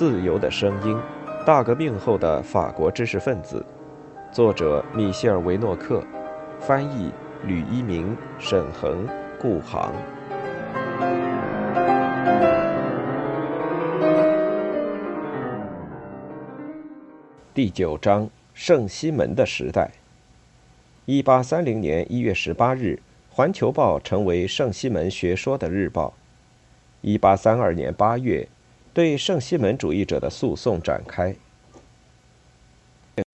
自由的声音》，大革命后的法国知识分子，作者米歇尔·维诺克，翻译吕一鸣、沈恒、顾航。第九章：圣西门的时代。一八三零年一月十八日，《环球报》成为圣西门学说的日报。一八三二年八月，对圣西门主义者的诉讼展开。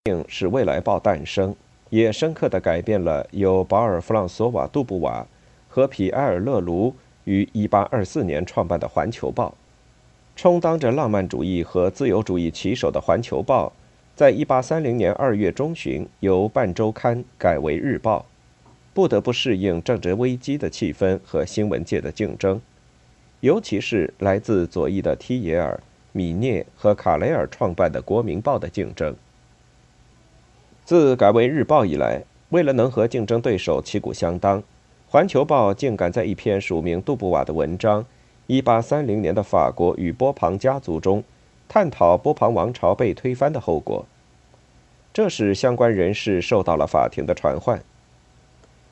并使《未来报》诞生，也深刻地改变了由保尔·弗朗索瓦·杜布瓦和皮埃尔·勒卢于一八二四年创办的《环球报》。充当着浪漫主义和自由主义旗手的《环球报》，在一八三零年二月中旬由半周刊改为日报，不得不适应政治危机的气氛和新闻界的竞争。尤其是来自左翼的提耶尔、米涅和卡雷尔创办的《国民报》的竞争。自改为日报以来，为了能和竞争对手旗鼓相当，《环球报》竟敢在一篇署名杜布瓦的文章《1830年的法国与波旁家族》中，探讨波旁王朝被推翻的后果。这使相关人士受到了法庭的传唤。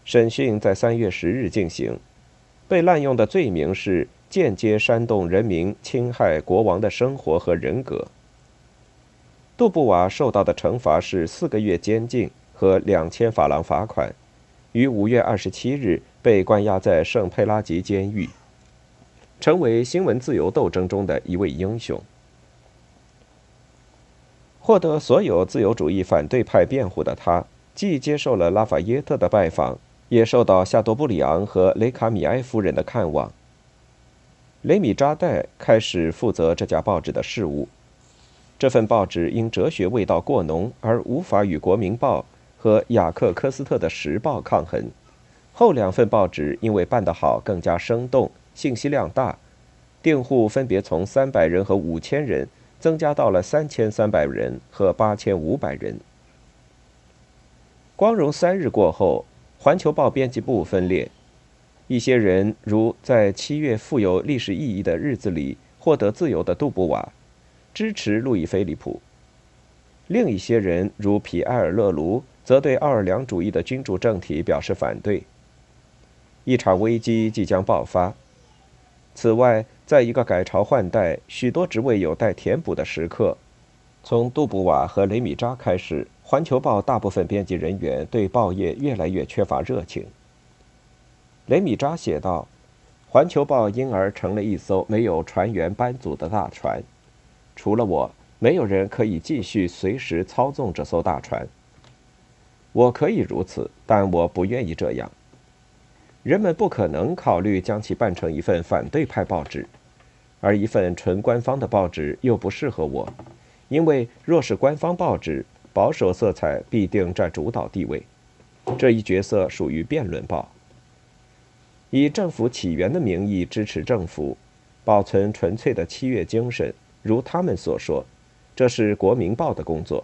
审讯在三月十日进行，被滥用的罪名是。间接煽动人民侵害国王的生活和人格。杜布瓦受到的惩罚是四个月监禁和两千法郎罚款，于五月二十七日被关押在圣佩拉吉监狱，成为新闻自由斗争中的一位英雄。获得所有自由主义反对派辩护的他，既接受了拉法耶特的拜访，也受到夏多布里昂和雷卡米埃夫人的看望。雷米扎代开始负责这家报纸的事务。这份报纸因哲学味道过浓而无法与《国民报》和雅克科斯特的《时报》抗衡。后两份报纸因为办得好，更加生动，信息量大，订户分别从三百人和五千人增加到了三千三百人和八千五百人。光荣三日过后，《环球报》编辑部分裂。一些人如在七月富有历史意义的日子里获得自由的杜布瓦，支持路易菲利普；另一些人如皮埃尔勒卢，则对奥尔良主义的君主政体表示反对。一场危机即将爆发。此外，在一个改朝换代、许多职位有待填补的时刻，从杜布瓦和雷米扎开始，《环球报》大部分编辑人员对报业越来越缺乏热情。雷米扎写道：“环球报因而成了一艘没有船员班组的大船，除了我，没有人可以继续随时操纵这艘大船。我可以如此，但我不愿意这样。人们不可能考虑将其办成一份反对派报纸，而一份纯官方的报纸又不适合我，因为若是官方报纸，保守色彩必定占主导地位。这一角色属于辩论报。”以政府起源的名义支持政府，保存纯粹的七月精神，如他们所说，这是《国民报》的工作。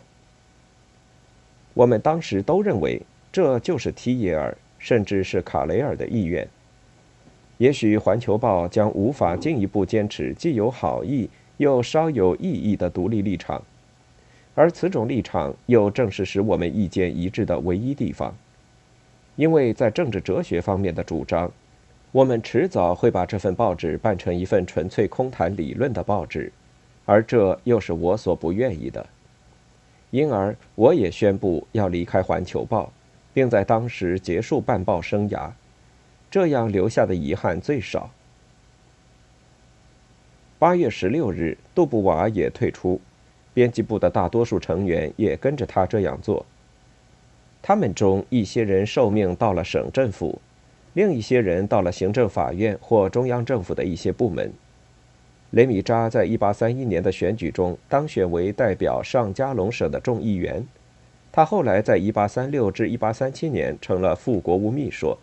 我们当时都认为这就是提耶尔，甚至是卡雷尔的意愿。也许《环球报》将无法进一步坚持既有好意又稍有意义的独立立场，而此种立场又正是使我们意见一致的唯一地方，因为在政治哲学方面的主张。我们迟早会把这份报纸办成一份纯粹空谈理论的报纸，而这又是我所不愿意的。因而，我也宣布要离开《环球报》，并在当时结束办报生涯，这样留下的遗憾最少。八月十六日，杜布瓦也退出，编辑部的大多数成员也跟着他这样做。他们中一些人受命到了省政府。另一些人到了行政法院或中央政府的一些部门。雷米扎在1831年的选举中当选为代表上加隆省的众议员，他后来在1836至1837年成了副国务秘书，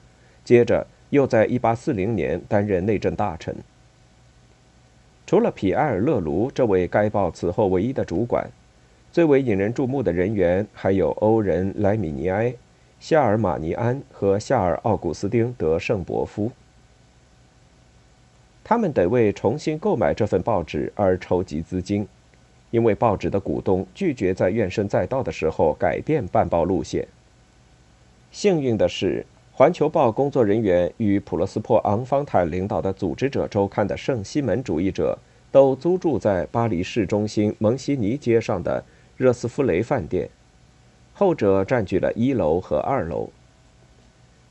接着又在1840年担任内政大臣。除了皮埃尔·勒卢这位该报此后唯一的主管，最为引人注目的人员还有欧人莱米尼埃。夏尔·马尼安和夏尔·奥古斯丁·德圣伯夫，他们得为重新购买这份报纸而筹集资金，因为报纸的股东拒绝在怨声载道的时候改变办报路线。幸运的是，《环球报》工作人员与普罗斯珀·昂方坦领导的组织者周刊的圣西门主义者都租住在巴黎市中心蒙西尼街上的热斯夫雷饭店，后者占据了一楼和二楼。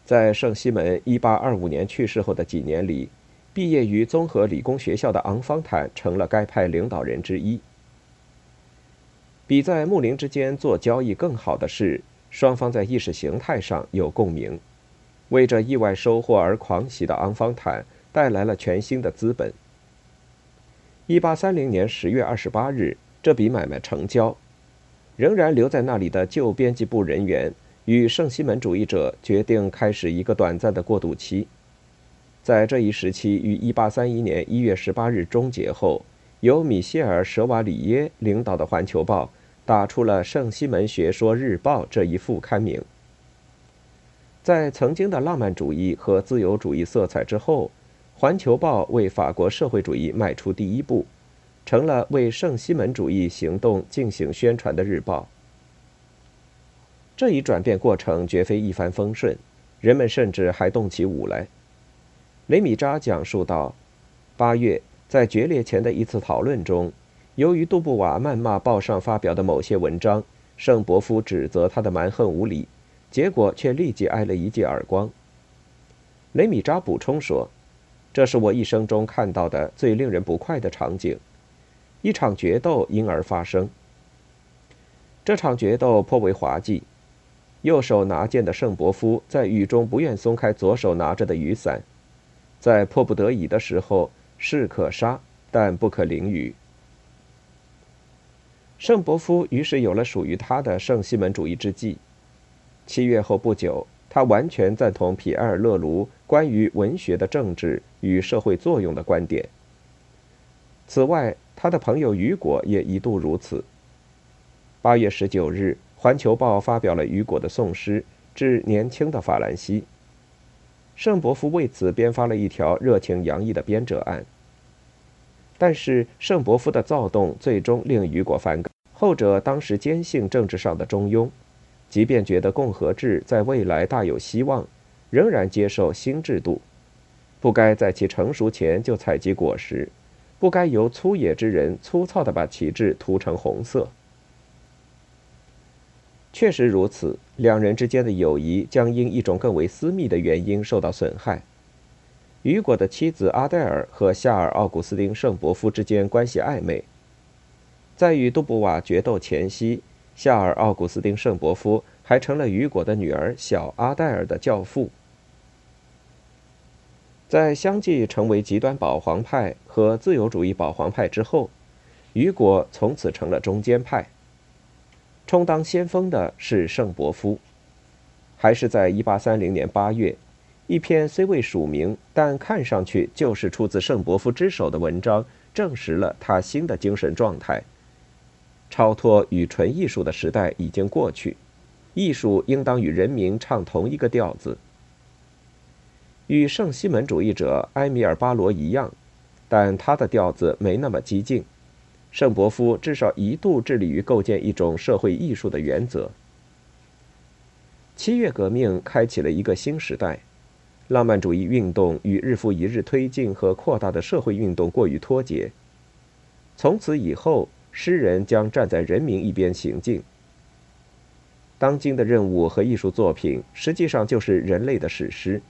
在圣西门1825年去世后的几年里，毕业于综合理工学校的昂方坦成了该派领导人之一。比在睦邻之间做交易更好的是。双方在意识形态上有共鸣，为这意外收获而狂喜的昂方坦带来了全新的资本。一八三零年十月二十八日，这笔买卖成交。仍然留在那里的旧编辑部人员与圣西门主义者决定开始一个短暂的过渡期。在这一时期于1831年1月18日终结后，由米歇尔·舍瓦里耶领导的《环球报》。打出了《圣西门学说日报》这一副刊名。在曾经的浪漫主义和自由主义色彩之后，《环球报》为法国社会主义迈出第一步，成了为圣西门主义行动进行宣传的日报。这一转变过程绝非一帆风顺，人们甚至还动起武来。雷米扎讲述道：“八月，在决裂前的一次讨论中。”由于杜布瓦谩骂报上发表的某些文章，圣伯夫指责他的蛮横无理，结果却立即挨了一记耳光。雷米扎补充说：“这是我一生中看到的最令人不快的场景，一场决斗因而发生。这场决斗颇为滑稽。右手拿剑的圣伯夫在雨中不愿松开左手拿着的雨伞，在迫不得已的时候，士可杀，但不可淋雨。”圣伯夫于是有了属于他的圣西门主义之计。七月后不久，他完全赞同皮埃尔·勒卢关于文学的政治与社会作用的观点。此外，他的朋友雨果也一度如此。八月十九日，《环球报》发表了雨果的颂诗《致年轻的法兰西》。圣伯夫为此编发了一条热情洋溢的编者案。但是圣伯夫的躁动最终令雨果反感。后者当时坚信政治上的中庸，即便觉得共和制在未来大有希望，仍然接受新制度，不该在其成熟前就采集果实，不该由粗野之人粗糙地把旗帜涂成红色。确实如此，两人之间的友谊将因一种更为私密的原因受到损害。雨果的妻子阿黛尔和夏尔·奥古斯丁·圣伯夫之间关系暧昧。在与杜布瓦决斗前夕，夏尔·奥古斯丁·圣伯夫还成了雨果的女儿小阿黛尔的教父。在相继成为极端保皇派和自由主义保皇派之后，雨果从此成了中间派。充当先锋的是圣伯夫，还是在1830年8月。一篇虽未署名，但看上去就是出自圣伯夫之手的文章，证实了他新的精神状态。超脱与纯艺术的时代已经过去，艺术应当与人民唱同一个调子。与圣西门主义者埃米尔·巴罗一样，但他的调子没那么激进。圣伯夫至少一度致力于构建一种社会艺术的原则。七月革命开启了一个新时代。浪漫主义运动与日复一日推进和扩大的社会运动过于脱节。从此以后，诗人将站在人民一边行进。当今的任务和艺术作品，实际上就是人类的史诗，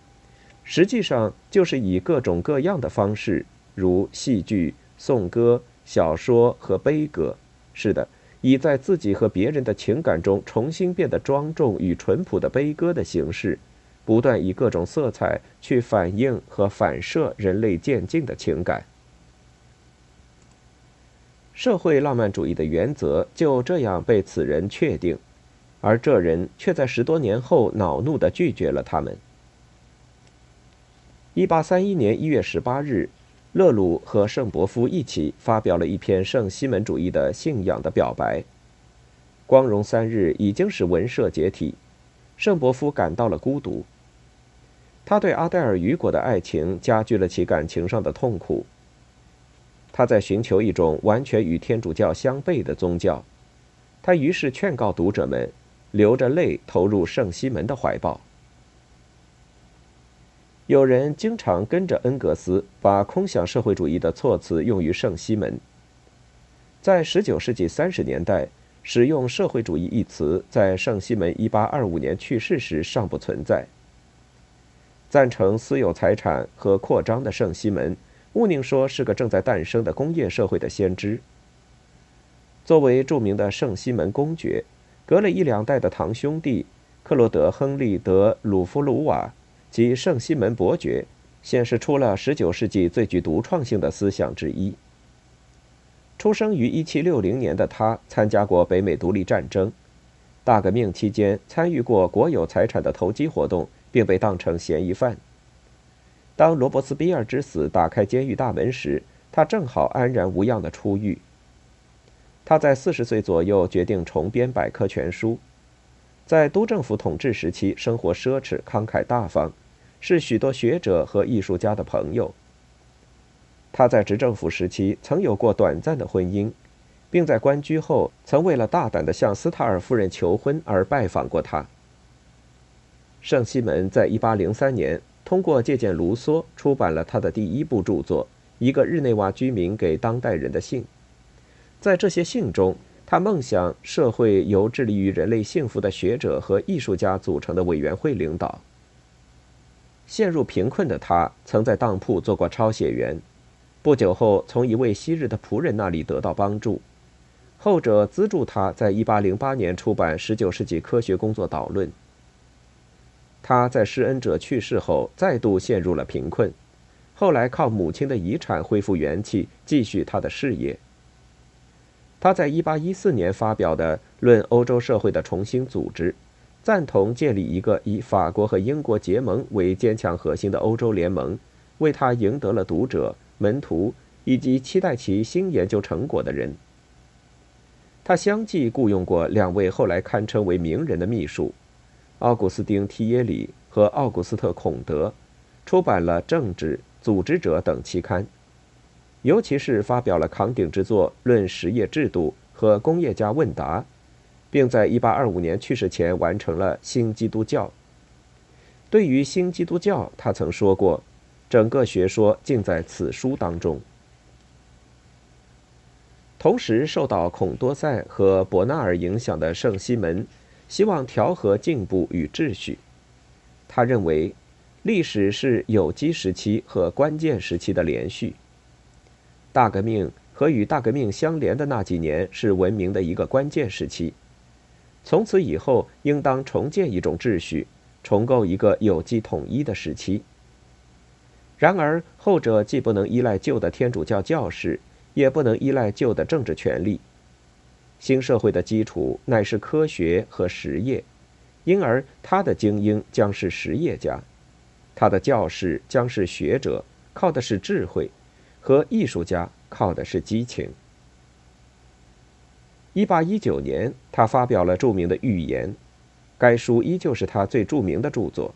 实际上就是以各种各样的方式，如戏剧、颂歌、小说和悲歌，是的，以在自己和别人的情感中重新变得庄重与淳朴的悲歌的形式。不断以各种色彩去反映和反射人类渐进的情感。社会浪漫主义的原则就这样被此人确定，而这人却在十多年后恼怒地拒绝了他们。一八三一年一月十八日，勒鲁和圣伯夫一起发表了一篇圣西门主义的信仰的表白。光荣三日已经使文社解体，圣伯夫感到了孤独。他对阿黛尔·雨果的爱情加剧了其感情上的痛苦。他在寻求一种完全与天主教相悖的宗教。他于是劝告读者们，流着泪投入圣西门的怀抱。有人经常跟着恩格斯，把空想社会主义的措辞用于圣西门。在19世纪30年代，使用“社会主义”一词，在圣西门1825年去世时尚不存在。赞成私有财产和扩张的圣西门，毋宁说是个正在诞生的工业社会的先知。作为著名的圣西门公爵，隔了一两代的堂兄弟克罗德·亨利·德·鲁夫鲁瓦。即圣西门伯爵，显示出了19世纪最具独创性的思想之一。出生于1760年的他，参加过北美独立战争，大革命期间参与过国有财产的投机活动，并被当成嫌疑犯。当罗伯斯比尔之死打开监狱大门时，他正好安然无恙的出狱。他在40岁左右决定重编百科全书，在督政府统治时期，生活奢侈，慷慨大方。是许多学者和艺术家的朋友。他在执政府时期曾有过短暂的婚姻，并在官居后曾为了大胆地向斯塔尔夫人求婚而拜访过他。圣西门在1803年通过借鉴卢梭出版了他的第一部著作《一个日内瓦居民给当代人的信》。在这些信中，他梦想社会由致力于人类幸福的学者和艺术家组成的委员会领导。陷入贫困的他，曾在当铺做过抄写员，不久后从一位昔日的仆人那里得到帮助，后者资助他在1808年出版《19世纪科学工作导论》。他在施恩者去世后再度陷入了贫困，后来靠母亲的遗产恢复元气，继续他的事业。他在1814年发表的《论欧洲社会的重新组织》。赞同建立一个以法国和英国结盟为坚强核心的欧洲联盟，为他赢得了读者、门徒以及期待其新研究成果的人。他相继雇佣过两位后来堪称为名人的秘书，奥古斯丁·提耶里和奥古斯特·孔德，出版了《政治组织者》等期刊，尤其是发表了扛鼎之作《论实业制度》和《工业家问答》。并在1825年去世前完成了新基督教。对于新基督教，他曾说过：“整个学说尽在此书当中。”同时，受到孔多塞和伯纳尔影响的圣西门，希望调和进步与秩序。他认为，历史是有机时期和关键时期的连续。大革命和与大革命相连的那几年是文明的一个关键时期。从此以后，应当重建一种秩序，重构一个有机统一的时期。然而，后者既不能依赖旧的天主教教士，也不能依赖旧的政治权力。新社会的基础乃是科学和实业，因而他的精英将是实业家，他的教士将是学者，靠的是智慧，和艺术家靠的是激情。一八一九年，他发表了著名的《预言》，该书依旧是他最著名的著作。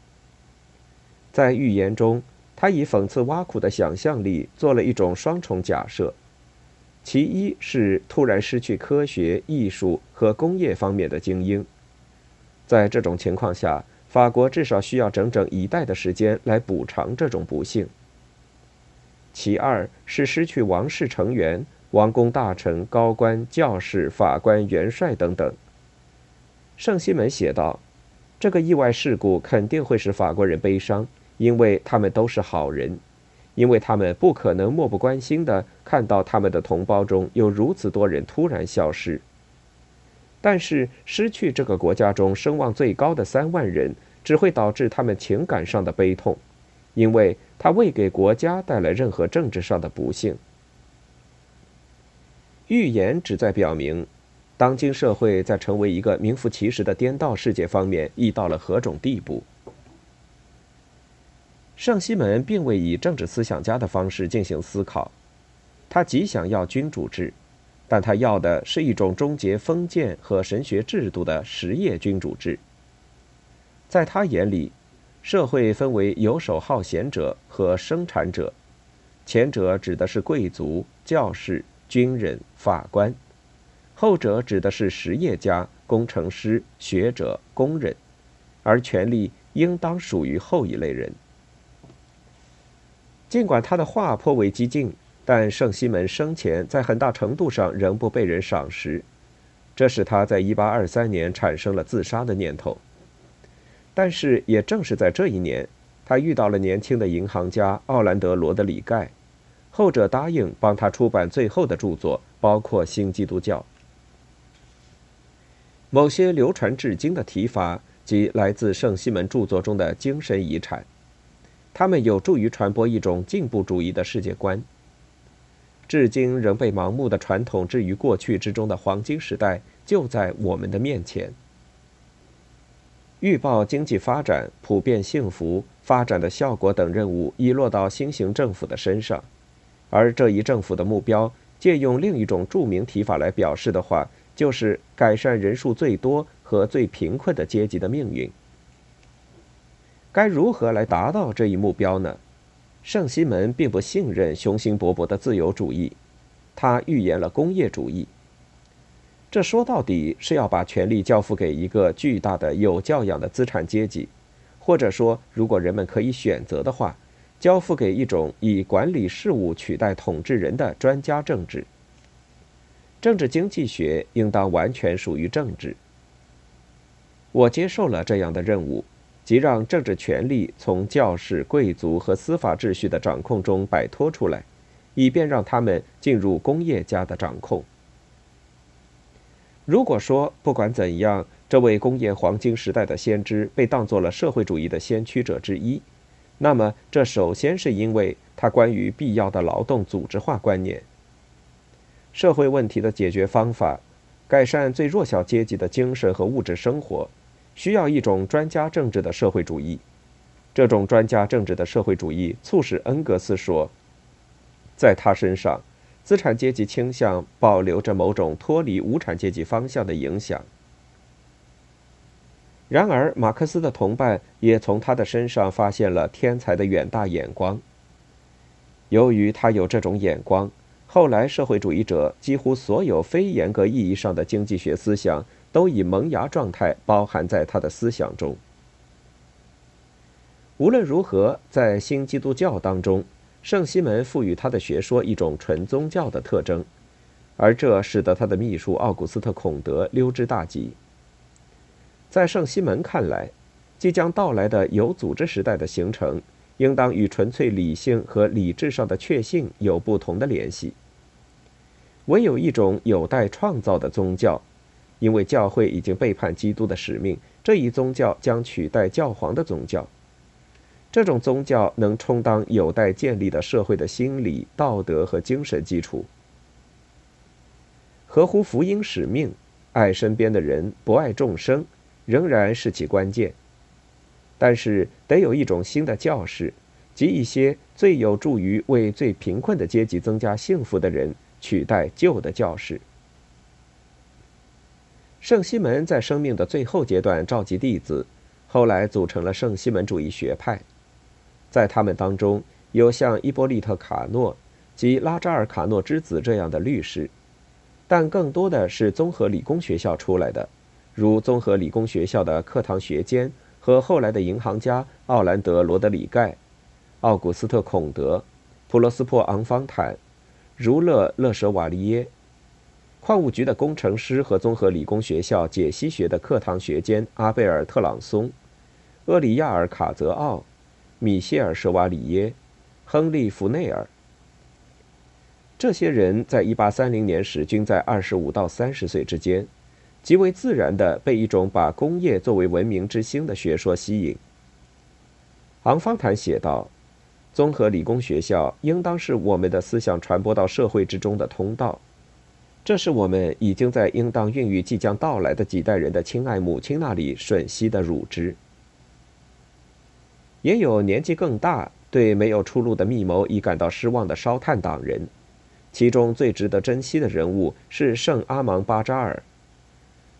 在《预言》中，他以讽刺挖苦的想象力做了一种双重假设：其一是突然失去科学、艺术和工业方面的精英，在这种情况下，法国至少需要整整一代的时间来补偿这种不幸；其二是失去王室成员。王公大臣、高官、教士、法官、元帅等等。圣西门写道：“这个意外事故肯定会使法国人悲伤，因为他们都是好人，因为他们不可能漠不关心的看到他们的同胞中有如此多人突然消失。但是，失去这个国家中声望最高的三万人，只会导致他们情感上的悲痛，因为他未给国家带来任何政治上的不幸。”预言旨在表明，当今社会在成为一个名副其实的颠倒世界方面，已到了何种地步。圣西门并未以政治思想家的方式进行思考，他极想要君主制，但他要的是一种终结封建和神学制度的实业君主制。在他眼里，社会分为游手好闲者和生产者。前者指的是贵族、教士、军人、法官；后者指的是实业家、工程师、学者、工人，而权力应当属于后一类人。尽管他的话颇为激进，但圣西门生前在很大程度上仍不被人赏识，这使他在1823年产生了自杀的念头。但是也正是在这一年，他遇到了年轻的银行家奥兰德·罗德里盖，后者答应帮他出版最后的著作，包括《新基督教》。某些流传至今的提法及来自圣西门著作中的精神遗产。他们有助于传播一种进步主义的世界观。至今仍被盲目的传统置于过去之中的黄金时代，就在我们的面前。预报经济发展、普遍幸福、发展的效果等任务已落到新型政府的身上，而这一政府的目标，借用另一种著名提法来表示的话，就是改善人数最多和最贫困的阶级的命运。该如何来达到这一目标呢？圣西门并不信任雄心勃勃的自由主义，他预言了工业主义。这说到底是要把权力交付给一个巨大的有教养的资产阶级，或者说，如果人们可以选择的话，交付给一种以管理事务取代统治人的专家政治。政治经济学应当完全属于政治。我接受了这样的任务。即让政治权力从教士、贵族和司法秩序的掌控中摆脱出来，以便让他们进入工业家的掌控。如果说不管怎样，这位工业黄金时代的先知被当作了社会主义的先驱者之一，那么这首先是因为他关于必要的劳动组织化观念、社会问题的解决方法、改善最弱小阶级的精神和物质生活。需要一种专家政治的社会主义，这种专家政治的社会主义促使恩格斯说，在他身上，资产阶级倾向保留着某种脱离无产阶级方向的影响。然而，马克思的同伴也从他的身上发现了天才的远大眼光。由于他有这种眼光，后来社会主义者几乎所有非严格意义上的经济学思想。都以萌芽状态包含在他的思想中。无论如何，在新基督教当中，圣西门赋予他的学说一种纯宗教的特征，而这使得他的秘书奥古斯特·孔德溜之大吉。在圣西门看来，即将到来的有组织时代的形成，应当与纯粹理性和理智上的确信有不同的联系。唯有一种有待创造的宗教。因为教会已经背叛基督的使命，这一宗教将取代教皇的宗教。这种宗教能充当有待建立的社会的心理、道德和精神基础，合乎福音使命，爱身边的人，不爱众生，仍然是其关键。但是，得有一种新的教士，及一些最有助于为最贫困的阶级增加幸福的人，取代旧的教士。圣西门在生命的最后阶段召集弟子，后来组成了圣西门主义学派。在他们当中，有像伊波利特·卡诺及拉扎尔·卡诺之子这样的律师，但更多的是综合理工学校出来的，如综合理工学校的课堂学监和后来的银行家奥兰德·罗德里盖、奥古斯特·孔德、普罗斯珀·昂方坦、儒勒·勒舍瓦利耶。矿务局的工程师和综合理工学校解析学的课堂学监阿贝尔·特朗松、厄里亚尔·卡泽奥、米歇尔·舍瓦里耶、亨利·弗内尔，这些人在1830年时均在25到30岁之间，极为自然地被一种把工业作为文明之星的学说吸引。昂方坦写道：“综合理工学校应当是我们的思想传播到社会之中的通道。”这是我们已经在应当孕育即将到来的几代人的亲爱母亲那里吮吸的乳汁。也有年纪更大、对没有出路的密谋已感到失望的烧炭党人，其中最值得珍惜的人物是圣阿芒巴扎尔。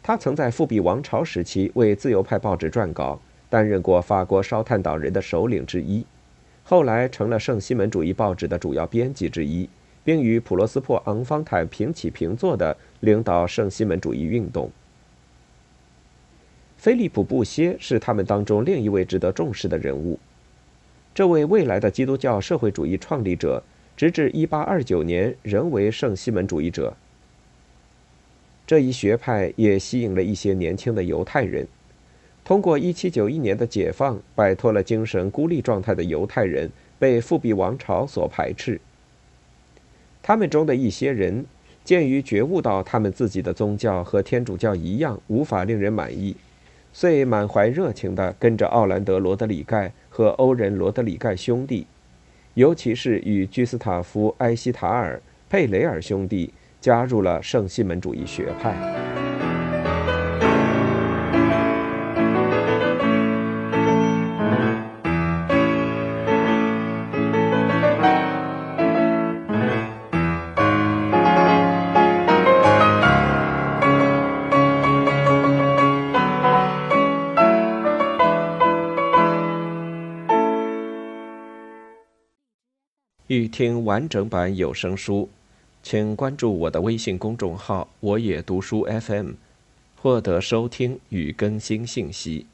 他曾在复辟王朝时期为自由派报纸撰稿，担任过法国烧炭党人的首领之一。后来成了圣西门主义报纸的主要编辑之一，并与普罗斯珀·昂方坦平起平坐的领导圣西门主义运动。菲利普·布歇是他们当中另一位值得重视的人物。这位未来的基督教社会主义创立者，直至1829年仍为圣西门主义者。这一学派也吸引了一些年轻的犹太人。通过1791年的解放，摆脱了精神孤立状态的犹太人被复辟王朝所排斥。他们中的一些人，鉴于觉悟到他们自己的宗教和天主教一样无法令人满意，遂满怀热情地跟着奥兰德·罗德里盖和欧仁·罗德里盖兄弟，尤其是与居斯塔夫·埃希塔尔·佩雷尔兄弟。加入了圣西门主义学派。欲听完整版有声书。请关注我的微信公众号“我也读书 FM”，获得收听与更新信息。